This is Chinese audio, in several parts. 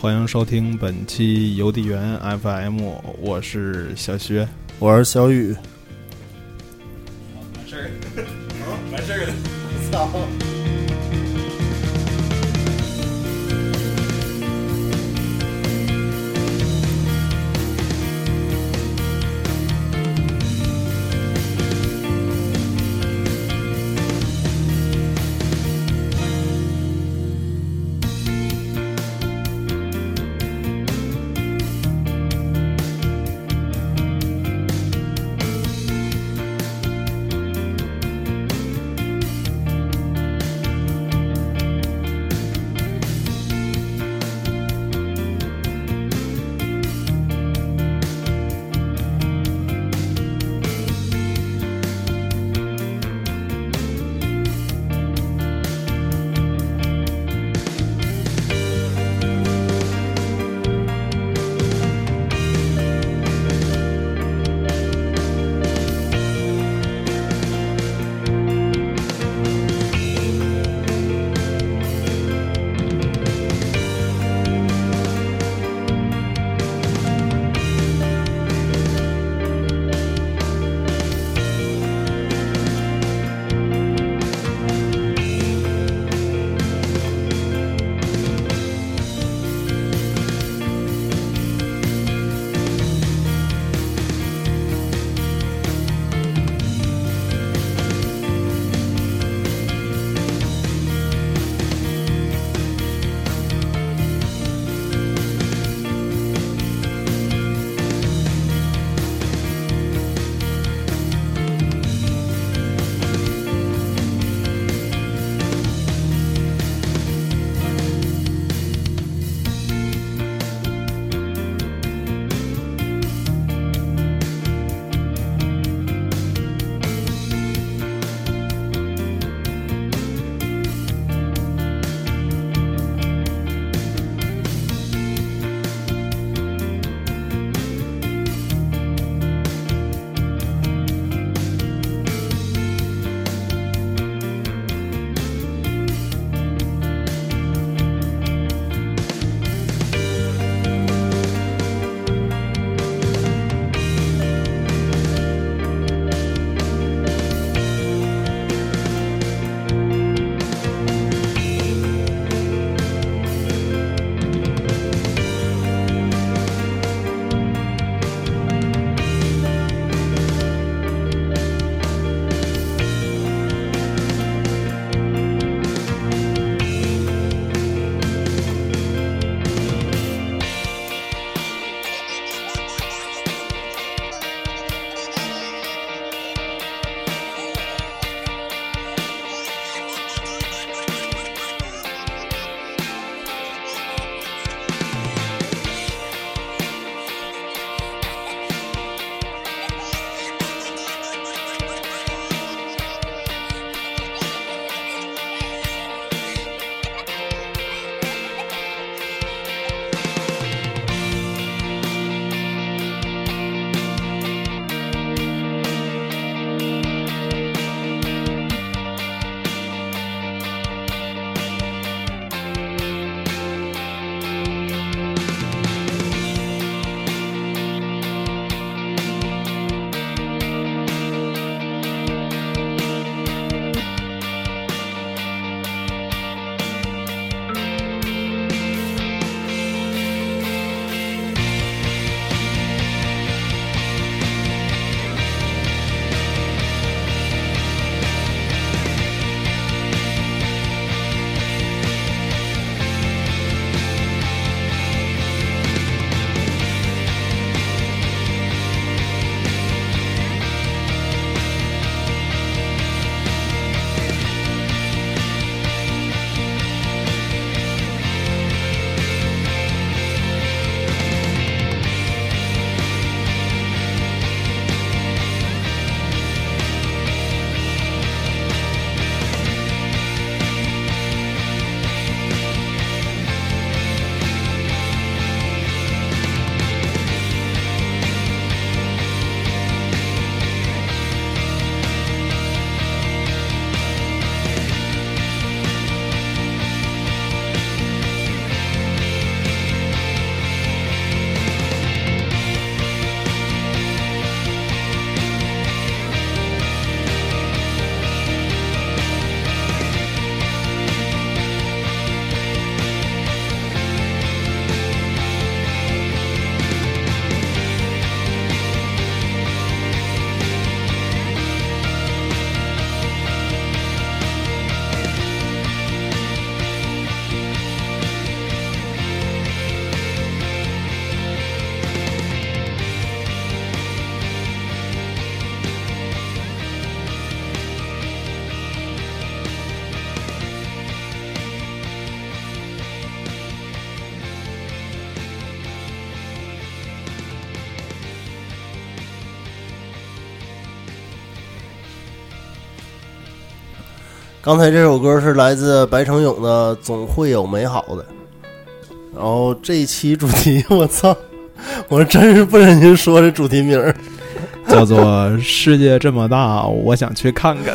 欢迎收听本期邮递员 FM，我是小薛，我是小雨。完事儿，完事儿了，操！刚才这首歌是来自白成勇的《总会有美好的》，然后这一期主题，我操，我真是不忍心说这主题名儿，叫做“世界这么大，我想去看看”。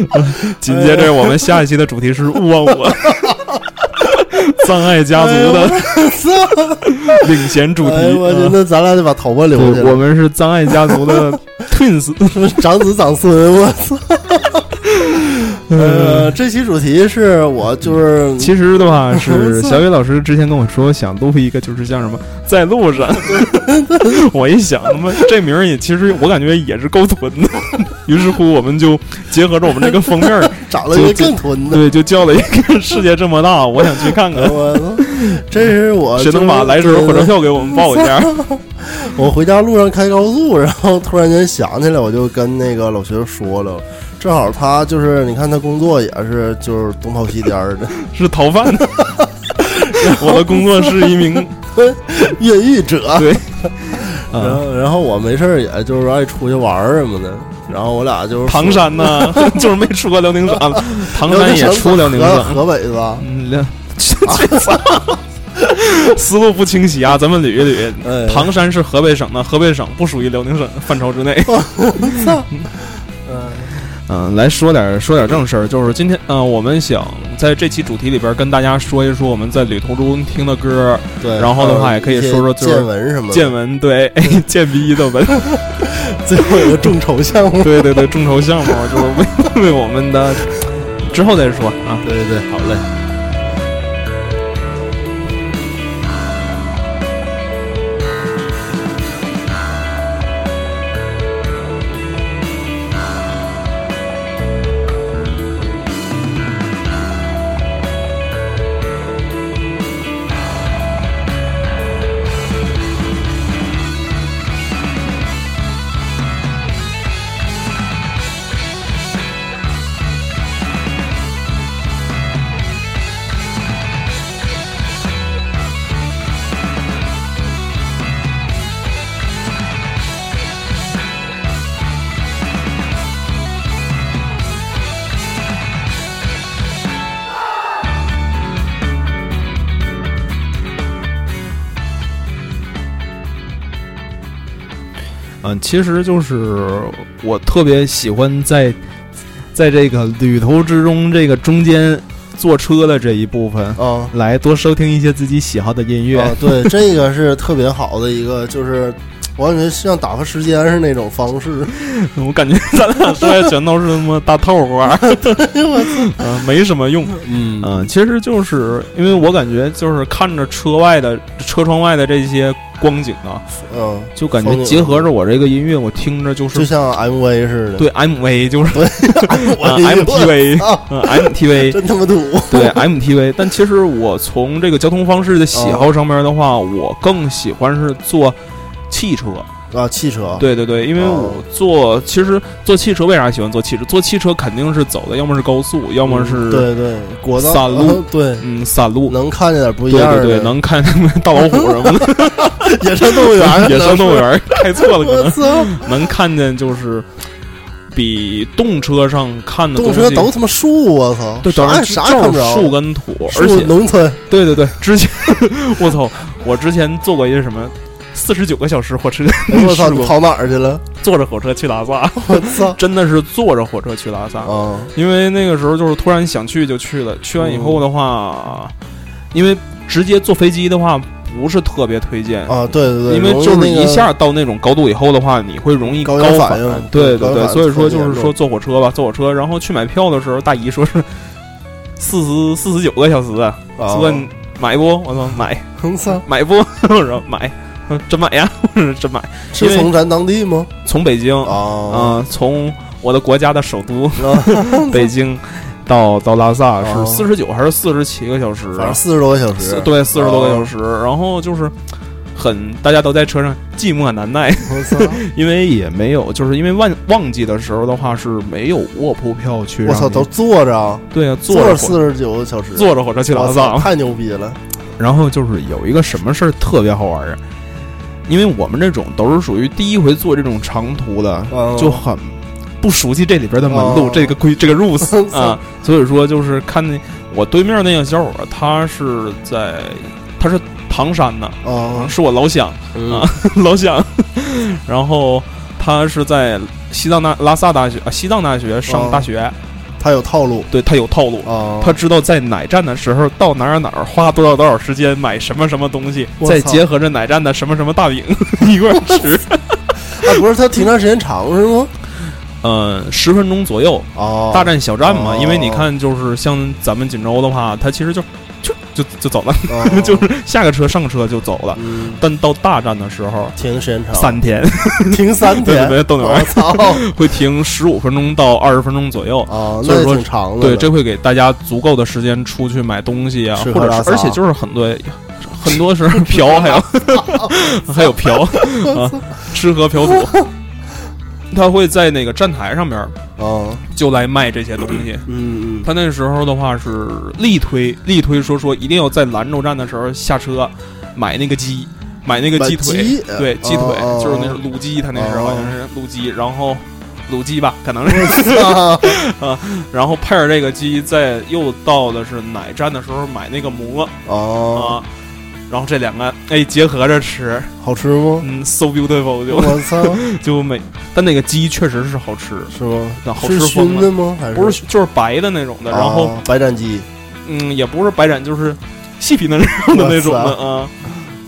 紧接着，我们下一期的主题是“勿忘我”，葬爱家族的领衔主题。哎我觉得咱俩得把头发留下对，我们是葬爱家族的 twins。长子长孙，我操！呃，这期主题是我就是其实的话，是小雨老师之前跟我说想录一个，就是像什么在路上。我一想，他妈这名儿也其实我感觉也是够囤的。于是乎，我们就结合着我们这个封面儿，找了一个更囤的。对，就叫了一个“世界这么大，我想去看看”。我操！这是我谁能把来时候火车票给我们报一下？我回家路上开高速，然后突然间想起来，我就跟那个老学说了。正好他就是，你看他工作也是就是东跑西颠的，是逃犯的。我的工作是一名 越狱者。对，然后然后我没事儿，也就是爱出去玩儿什么的。然后我俩就是唐山呢，就是没出过辽宁省，唐山也出辽宁省，河北是吧？嗯，思路不清晰啊，咱们捋一捋。哎、唐山是河北省的，河北省不属于辽宁省范畴之内。操！嗯，来说点说点正事儿，就是今天，嗯，我们想在这期主题里边跟大家说一说我们在旅途中听的歌，对，然后的话也可以说说就是见闻什么的，见闻，对，见逼的闻，最后有个众筹项目，对对对，众筹项目就是为为我们的之后再说啊，对对对，好嘞。嗯，其实就是我特别喜欢在在这个旅途之中，这个中间坐车的这一部分啊，来多收听一些自己喜好的音乐。啊，对，这个是特别好的一个，就是我感觉像打发时间是那种方式。我感觉咱俩说的全都是他妈大套话，嗯，没什么用。嗯嗯，其实就是因为我感觉就是看着车外的车窗外的这些光景啊，嗯，就感觉结合着我这个音乐，我听着就是就像 MV 似的。对 MV 就是对啊 MTV 嗯 MTV 真他妈土。对 MTV，但其实我从这个交通方式的喜好上面的话，我更喜欢是坐汽车。啊，汽车，对对对，因为我坐，其实坐汽车为啥喜欢坐汽车？坐汽车肯定是走的，要么是高速，要么是嗯对对。国道散路，对，嗯，散路。能看见点不一样对对对，能看见大老虎什么的，野生动物园，野生动物园开错了，可能。能看见就是比动车上看的动车都他妈树，我操，对，啥啥看不着，树跟土，而且农村，对对对，之前 我操，我之前做过一些什么。四十九个小时火车，我操！你跑哪儿去了？坐着火车去拉萨，我操！真的是坐着火车去拉萨啊！因为那个时候就是突然想去就去了，去完以后的话，嗯、因为直接坐飞机的话不是特别推荐啊。对对对，因为就是一下到那种高度以后的话，你会容易高反应。对对对，所以说就是说坐火车吧，坐火车，然后去买票的时候，大姨说是四十四十九个小时啊，说买不？我说买，买不？我说买。真买呀！真买，是从咱当地吗？从北京啊、呃，从我的国家的首都 北京到到拉萨是四十九还是四十七个小时？反正四十多个小时。对，四十多个小时。然后就是很大家都在车上寂寞难耐，因为也没有，就是因为旺旺季的时候的话是没有卧铺票去。我操，都坐着啊！对啊，坐着四十九个小时，坐着火车去拉萨，太牛逼了。然后就是有一个什么事儿特别好玩儿。因为我们这种都是属于第一回做这种长途的，嗯、就很不熟悉这里边的门路，这个规这个 rules 啊，所以说就是看那我对面那个小伙，他是在他是唐山的，啊是我老乡啊，老乡，然后他是在西藏大拉萨大学啊，西藏大学上大学。他有套路，对他有套路他知道在哪站的时候到哪儿哪儿花多少多少时间买什么什么东西，再结合着哪站的什么什么大饼 一块吃。啊，不是他停站时间长是吗？嗯，十分钟左右。哦，大站小站嘛，因为你看，就是像咱们锦州的话，它其实就。就就走了，就是下个车上车就走了。但到大站的时候，停时间长，三天，停三 天，对对对，操，会停十五分钟到二十分钟左右。啊，那挺长的。对，这会给大家足够的时间出去买东西啊，或者而且就是很多很多时候嫖，还有还有嫖啊，吃喝嫖赌。他会在那个站台上面，啊，就来卖这些东西。嗯，他那时候的话是力推力推说说一定要在兰州站的时候下车买那个鸡，买那个鸡腿，对，鸡腿就是那种卤鸡，他那时候好像是卤鸡，然后卤鸡吧，可能是。啊，然后配着这个鸡，在又到的是奶站的时候买那个馍。啊。然后这两个哎结合着吃，好吃不？嗯，so beautiful 就我操，就美。但那个鸡确实是好吃，是吗？好吃熏的吗？还是不是？就是白的那种的。然后白斩鸡，嗯，也不是白斩，就是细皮嫩肉的那种的啊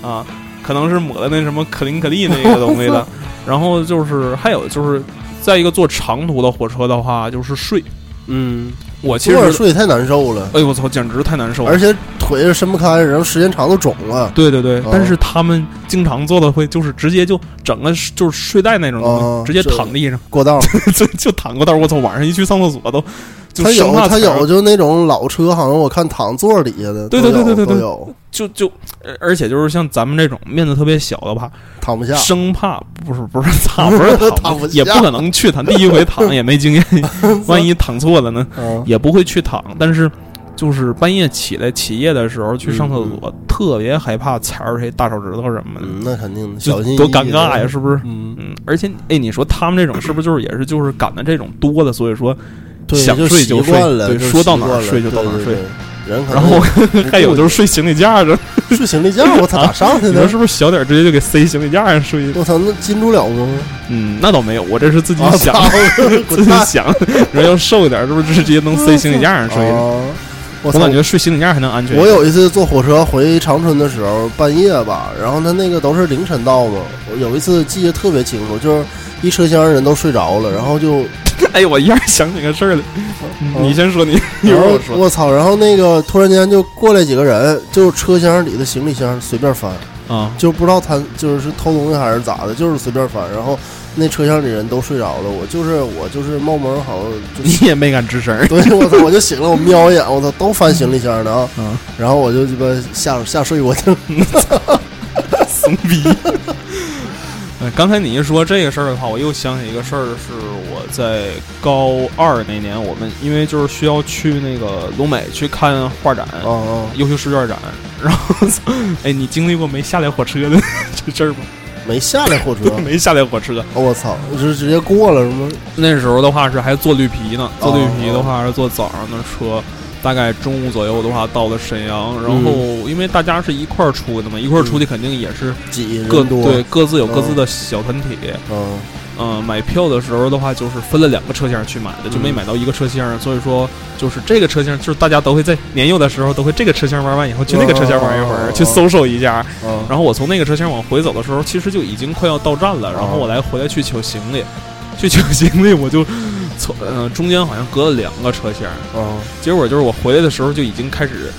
啊，可能是抹的那什么可伶可俐那个东西的。然后就是还有就是在一个坐长途的火车的话，就是睡，嗯。我其实睡太难受了，哎呦我操，简直太难受了，而且腿是伸不开，然后时间长都肿了。对对对，但是他们经常做的会就是直接就整个就是睡袋那种东西，直接躺地上过道，就就躺过道。我操，晚上一去上厕所都，他有他有就那种老车，好像我看躺座底下的，对对对对对都有。就就，而且就是像咱们这种面子特别小的，怕躺不下，生怕不是不是躺不是 躺不也不可能去躺，第一回躺也没经验，万一躺错了呢，也不会去躺。但是就是半夜起来起夜的时候去上厕所，特别害怕踩着谁大手指头什么的。那肯定的，小心多尴尬呀，是不是？嗯嗯。而且哎，你说他们这种是不是就是也是就是赶的这种多的，所以说想睡就睡，对，说到哪儿睡就到哪儿睡。然后还有就是睡行李架上，睡行李架，我操，咋上去的？你说是不是小点直接就给塞行李架上睡？我操，那禁住了吗？嗯，那倒没有，我这是自己想，自己想，人要瘦一点，是不是直接能塞行李架上睡？我感觉睡行李架还能安全。我有一次坐火车回长春的时候，半夜吧，然后他那个都是凌晨到嘛，我有一次记得特别清楚，就是一车厢人都睡着了，然后就。哎，我一下想起个事儿来，你先说你。然后我操，然后那个突然间就过来几个人，就车厢里的行李箱随便翻啊，就不知道他就是是偷东西还是咋的，就是随便翻。然后那车厢里人都睡着了，我就是我就是冒蒙，好像你也没敢吱声。对，我操，我就醒了，我瞄一眼，我操，都翻行李箱呢啊。然后我就鸡巴下下睡过去了，怂逼。刚才你一说这个事儿的话，我又想起一个事儿，是我在高二那年，我们因为就是需要去那个鲁美去看画展，优秀试卷展。然后，哎，你经历过没下来火车的 这事儿吗？没下来火车，没下来火车。我操，是直接过了是吗？那时候的话是还坐绿皮呢，坐绿皮的话是坐早上的车。大概中午左右的话到了沈阳，然后因为大家是一块儿出的嘛，一块儿出去肯定也是挤各对各自有各自的小团体。嗯嗯，买票的时候的话就是分了两个车厢去买的，就没买到一个车厢。所以说就是这个车厢就是大家都会在年幼的时候都会这个车厢玩完以后去那个车厢玩一会儿，去搜索一下。然后我从那个车厢往回走的时候，其实就已经快要到站了。然后我来回来去取行李，去取行李我就。从呃中间好像隔了两个车厢，嗯，结果就是我回来的时候就已经开始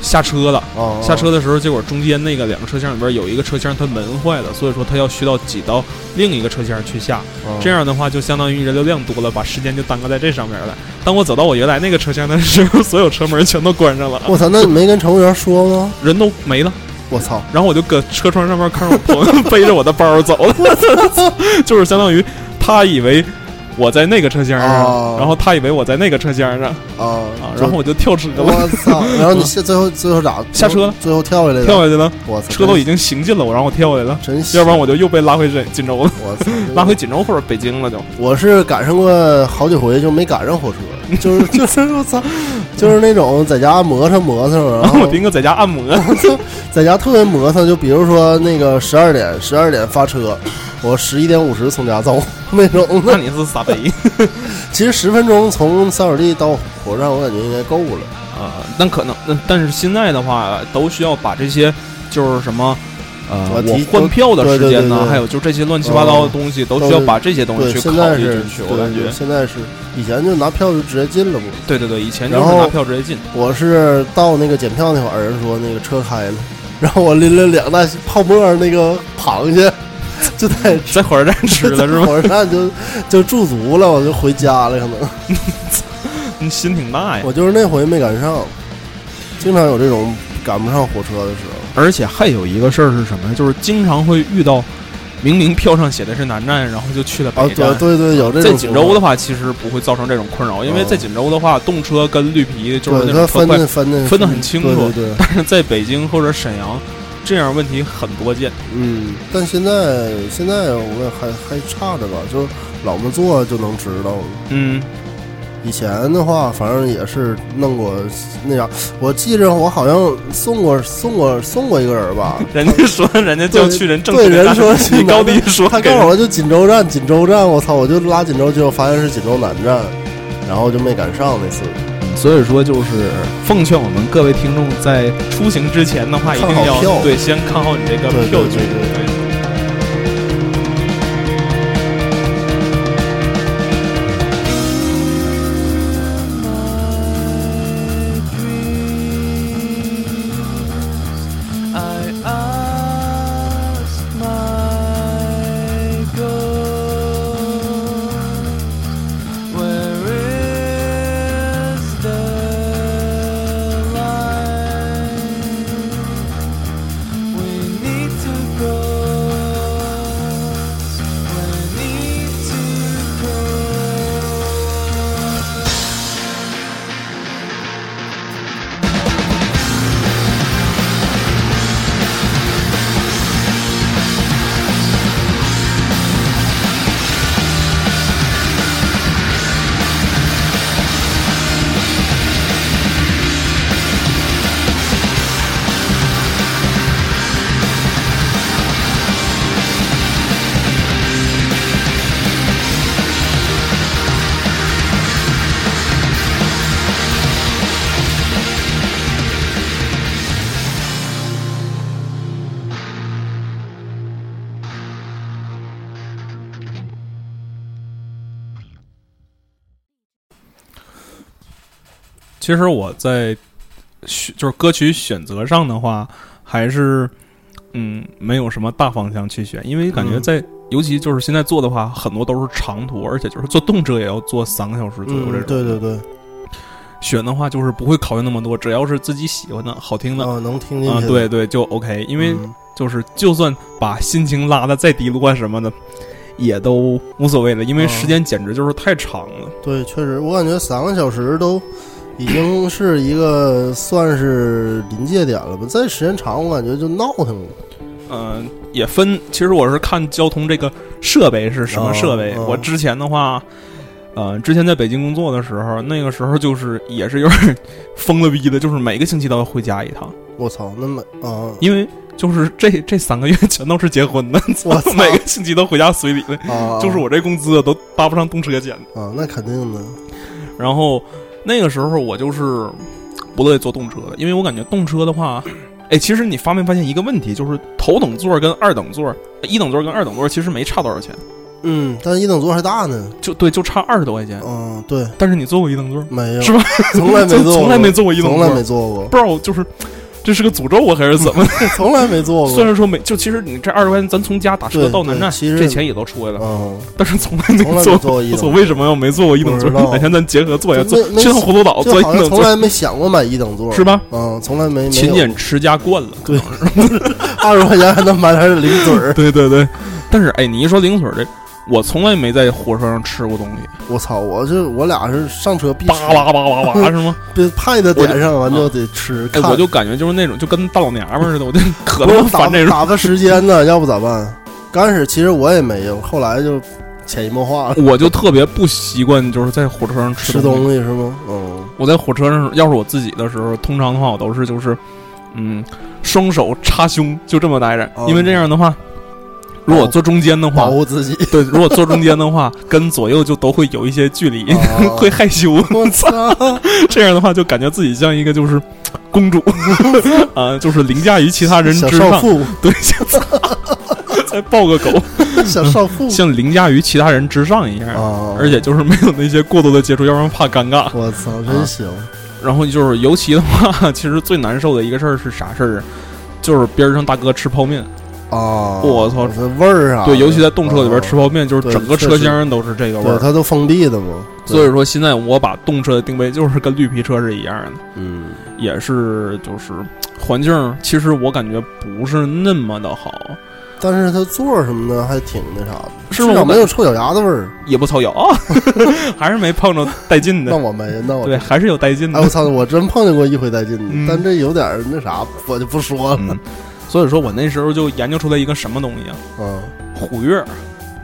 下车了，下车的时候结果中间那个两个车厢里边有一个车厢它门坏了，所以说它要需要挤到另一个车厢去下，这样的话就相当于人流量多了，把时间就耽搁在这上面了。当我走到我原来那个车厢的时候，所有车门全都关上了。我操，那你没跟乘务员说吗？人都没了，我操！然后我就搁车窗上面看着我朋友背着我的包走了，就是相当于他以为。我在那个车厢上，然后他以为我在那个车厢上啊，然后我就跳车了。我操！然后你下最后最后咋下车了？最后跳下来跳下去了。我操！车都已经行进了，我然后我跳下来了。真要不然我就又被拉回锦锦州了。我操！拉回锦州或者北京了就。我是赶上过好几回，就没赶上火车。就是就是我操，就是那种在家磨蹭磨蹭，然后我斌哥在家按摩，在家特别磨蹭。就比如说那个十二点，十二点发车，我十一点五十从家走那种。那你是傻逼。其实十分钟从三手地到火车站，我感觉应该够了啊。但可能，但是现在的话，都需要把这些就是什么。呃，我换票的时间呢，还有就这些乱七八糟的东西，都需要把这些东西去考虑进去。我感觉现在是以前就拿票就直接进了不？对对对，以前就是拿票直接进。我是到那个检票那会儿，人说那个车开了，然后我拎了两袋泡沫那个螃蟹，就在 在火车站吃的是吗？火车站就就驻足了，我就回家了，可能。你心挺大呀！我就是那回没赶上，经常有这种赶不上火车的时候。而且还有一个事儿是什么呀？就是经常会遇到，明明票上写的是南站，然后就去了北站。对对，有这种。在锦州的话，其实不会造成这种困扰，因为在锦州的话，动车跟绿皮就是那种分分分的很清楚。对。但是在北京或者沈阳，这样问题很多见。嗯，但现在现在我还还差着吧，就老么做就能知道。嗯。以前的话，反正也是弄过那啥。我记着，我好像送过送过送过一个人吧。人家说人家就去人正对人说 去高低说，他告诉我就锦州站，锦州站，我操，我就拉锦州结果发现是锦州南站，然后就没赶上那次。所以说，就是奉劝我们各位听众，在出行之前的话，一定要对先看好你这个票据。其实我在选就是歌曲选择上的话，还是嗯没有什么大方向去选，因为感觉在尤其就是现在做的话，很多都是长途，而且就是坐动车也要坐三个小时左右这种。对对对，选的话就是不会考虑那么多，只要是自己喜欢的好听的，能听进去，对对就 OK。因为就是就算把心情拉的再低落啊什么的，也都无所谓了，因为时间简直就是太长了。对，确实，我感觉三个小时都。已经是一个算是临界点了吧？再时间长，我感觉就闹腾了。嗯，也分。其实我是看交通这个设备是什么设备。我之前的话，呃，之前在北京工作的时候，那个时候就是也是有点疯了逼的，就是每个星期都要回家一趟。我操，那么啊，因为就是这 这三个月全都是结婚的，我每个星期都回家随礼的，就是我这工资都搭不上动车钱啊，那肯定的。然后。那个时候我就是不乐意坐动车的，因为我感觉动车的话，哎，其实你发没发现一个问题，就是头等座跟二等座，一等座跟二等座其实没差多少钱。嗯，但一等座还大呢，就对，就差二十多块钱。嗯，对。但是你坐过一等座没有？是吧？从来没坐，从来没坐过一等座，从来没坐过。不知道就是。这是个诅咒啊，还是怎么？从来没做过。虽然说没，就其实你这二十块钱，咱从家打车到南站，其实这钱也都出来了。嗯，但是从来没做过。我为什么要没做过一等座？哪天咱结合做一下，坐去趟葫芦岛坐一等座。从来没想过买一等座，是吧？嗯，从来没。勤俭持家惯了，对，二十块钱还能买点零嘴儿。对对对，但是哎，你一说零嘴儿这。我从来没在火车上吃过东西。我操！我这我俩是上车必叭叭叭叭叭是吗？别派的点上完就得吃。我就感觉就是那种就跟大老娘们似的，我就可能烦这种。打发时间呢，要不咋办？刚开始其实我也没有，后来就潜移默化了。我就特别不习惯，就是在火车上吃东西是吗？嗯，我在火车上，要是我自己的时候，通常的话我都是就是，嗯，双手插胸就这么待着，因为这样的话。如果坐中间的话，保护自己。对，如果坐中间的话，跟左右就都会有一些距离，会害羞。我操！这样的话，就感觉自己像一个就是公主啊，就是凌驾于其他人之上。对，再抱个狗，小少妇，像凌驾于其他人之上一样。而且就是没有那些过多的接触，要不然怕尴尬。我操，真行。然后就是，尤其的话，其实最难受的一个事儿是啥事儿？就是边上大哥吃泡面。啊！我操，这味儿啊！对，尤其在动车里边吃泡面，就是整个车厢都是这个味儿。它都封闭的嘛。所以说，现在我把动车的定位就是跟绿皮车是一样的。嗯，也是，就是环境，其实我感觉不是那么的好。但是它座什么的还挺那啥的，至少没有臭脚丫子味儿，也不臭脚，还是没碰着带劲的。那我没，那我对还是有带劲的。我操，我真碰见过一回带劲的，但这有点那啥，我就不说了。所以说我那时候就研究出来一个什么东西啊？嗯，虎跃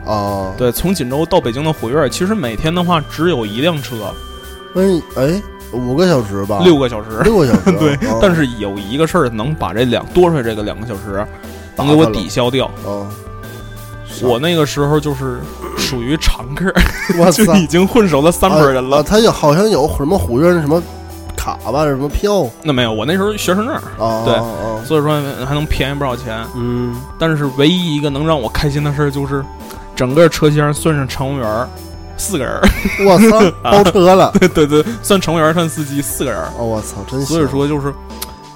啊，对，从锦州到北京的虎跃，其实每天的话只有一辆车。嗯，哎，五个小时吧？六个小时，六个小时。对，但是有一个事儿能把这两多出来这个两个小时，能给我抵消掉。哦，我那个时候就是属于常客，我 就已经混熟了三拨人了。他有好像有什么虎跃那什么。卡吧，什么票？那没有，我那时候学生证啊，对，所以说还能便宜不少钱。嗯，但是唯一一个能让我开心的事儿就是，整个车厢算上乘务员四个人。我操，包车了！对对对，算乘务员算司机四个人。哦，我操，真所以说就是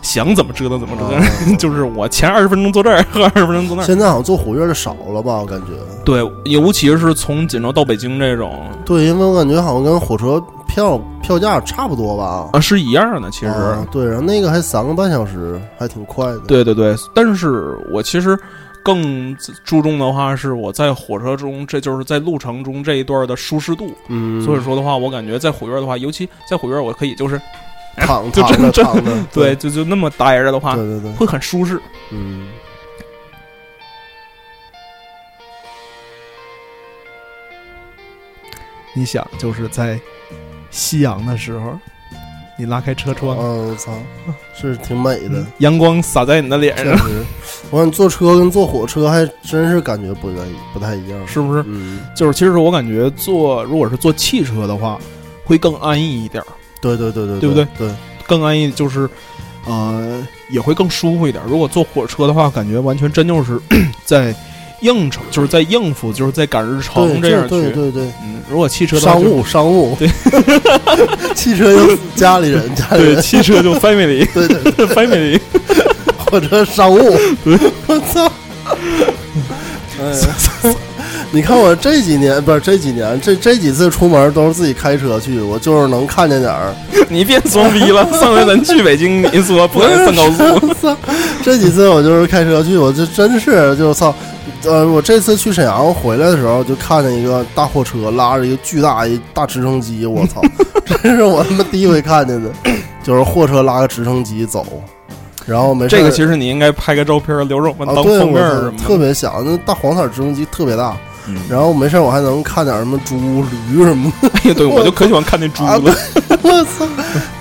想怎么折腾怎么折腾，就是我前二十分钟坐这儿，后二十分钟坐那儿。现在好像坐火车的少了吧？我感觉。对，尤其是从锦州到北京这种。对，因为我感觉好像跟火车。票票价差不多吧？啊，是一样的，其实对，然后那个还三个半小时，还挺快的。对对对，但是我其实更注重的话，是我在火车中，这就是在路程中这一段的舒适度。嗯，所以说的话，我感觉在火院的话，尤其在火院，我可以就是躺 就真真的 对，就就那么待着的话，对对对，会很舒适。嗯，你想就是在。夕阳的时候，你拉开车窗，嗯，我操，是挺美的，阳光洒在你的脸上。我感觉坐车跟坐火车还真是感觉不太不太一样，是不是？嗯，就是其实我感觉坐如果是坐汽车的话，会更安逸一点。对对对对，对不对？对，更安逸就是，呃，也会更舒服一点。如果坐火车的话，感觉完全真就是 在。应酬就是在应付，就是在赶日程这样去。对对对，嗯，如果汽车商务商务，对，汽车就家里人家里人，汽车就 family，对对 family，或者商务。对，我操！哎，你看我这几年不是这几年，这这几次出门都是自己开车去，我就是能看见点儿。你别装逼了，上回咱去北京，你说不敢上高速。操！这几次我就是开车去，我就真是就操。呃，我这次去沈阳回来的时候，就看见一个大货车拉着一个巨大一大直升机，我操，这是我他妈第一回看见的，就是货车拉个直升机走，然后没这个其实你应该拍个照片留着我们当封面什么特别想，那大黄色直升机特别大，然后没事我还能看点什么猪驴什么的，哎呀，对我就可喜欢看那猪了，我操，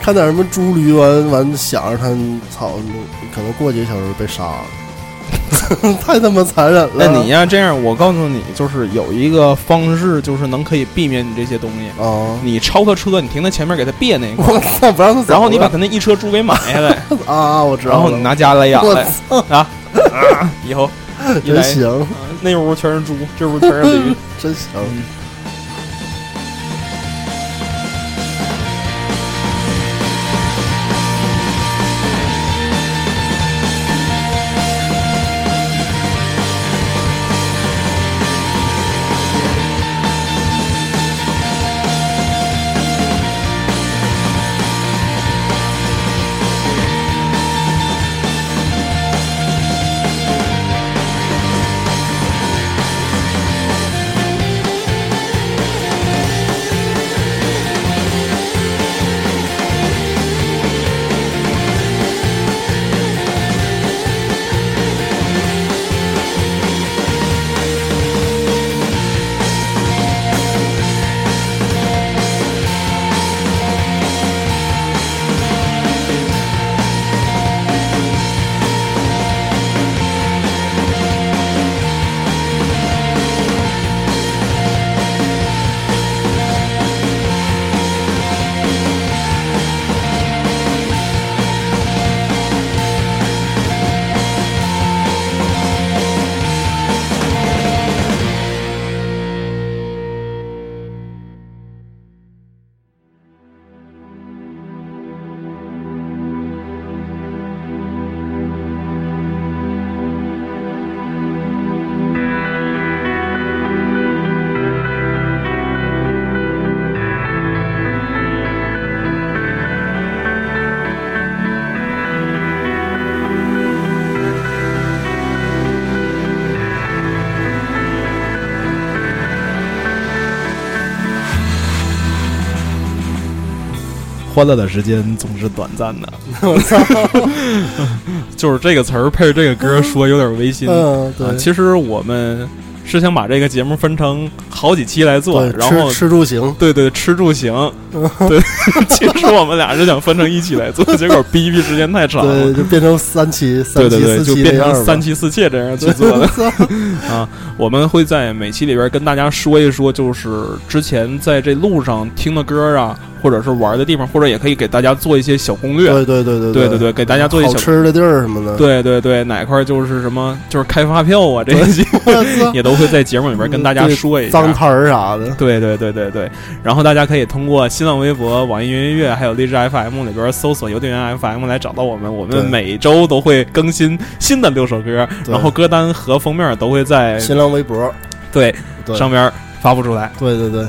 看点什么猪驴完完想着他操，可能过几个小时被杀了。太他妈残忍了！那你要，这样我告诉你，就是有一个方式，就是能可以避免你这些东西啊。你超他车，你停在前面给他别那块，我，不让他走。然后你把他那一车猪给买下来 啊，我知道。然后你拿家来养来啊，以后 真行。那屋全是猪，这屋全是驴，真行。欢乐的时间总是短暂的。就是这个词儿配着这个歌说，有点违心。嗯，对。其实我们。是想把这个节目分成好几期来做，然后吃住行，对对，吃住行，对。其实我们俩是想分成一期来做，结果逼逼时间太长，对，就变成三期，对对对，就变成三期四妾这样去做的。啊，我们会在每期里边跟大家说一说，就是之前在这路上听的歌啊。或者是玩的地方，或者也可以给大家做一些小攻略。对对对对对对对，给大家做一些好吃的地儿什么的。对对对，哪块就是什么，就是开发票啊，这些 也都会在节目里边跟大家说一下。脏摊儿啥的。对对对对对，然后大家可以通过新浪微博、网易云音乐还有荔枝 FM 里边搜索“邮递员 FM” 来找到我们。我们每周都会更新新的六首歌，然后歌单和封面都会在新浪微博对上边发布出来。对对对。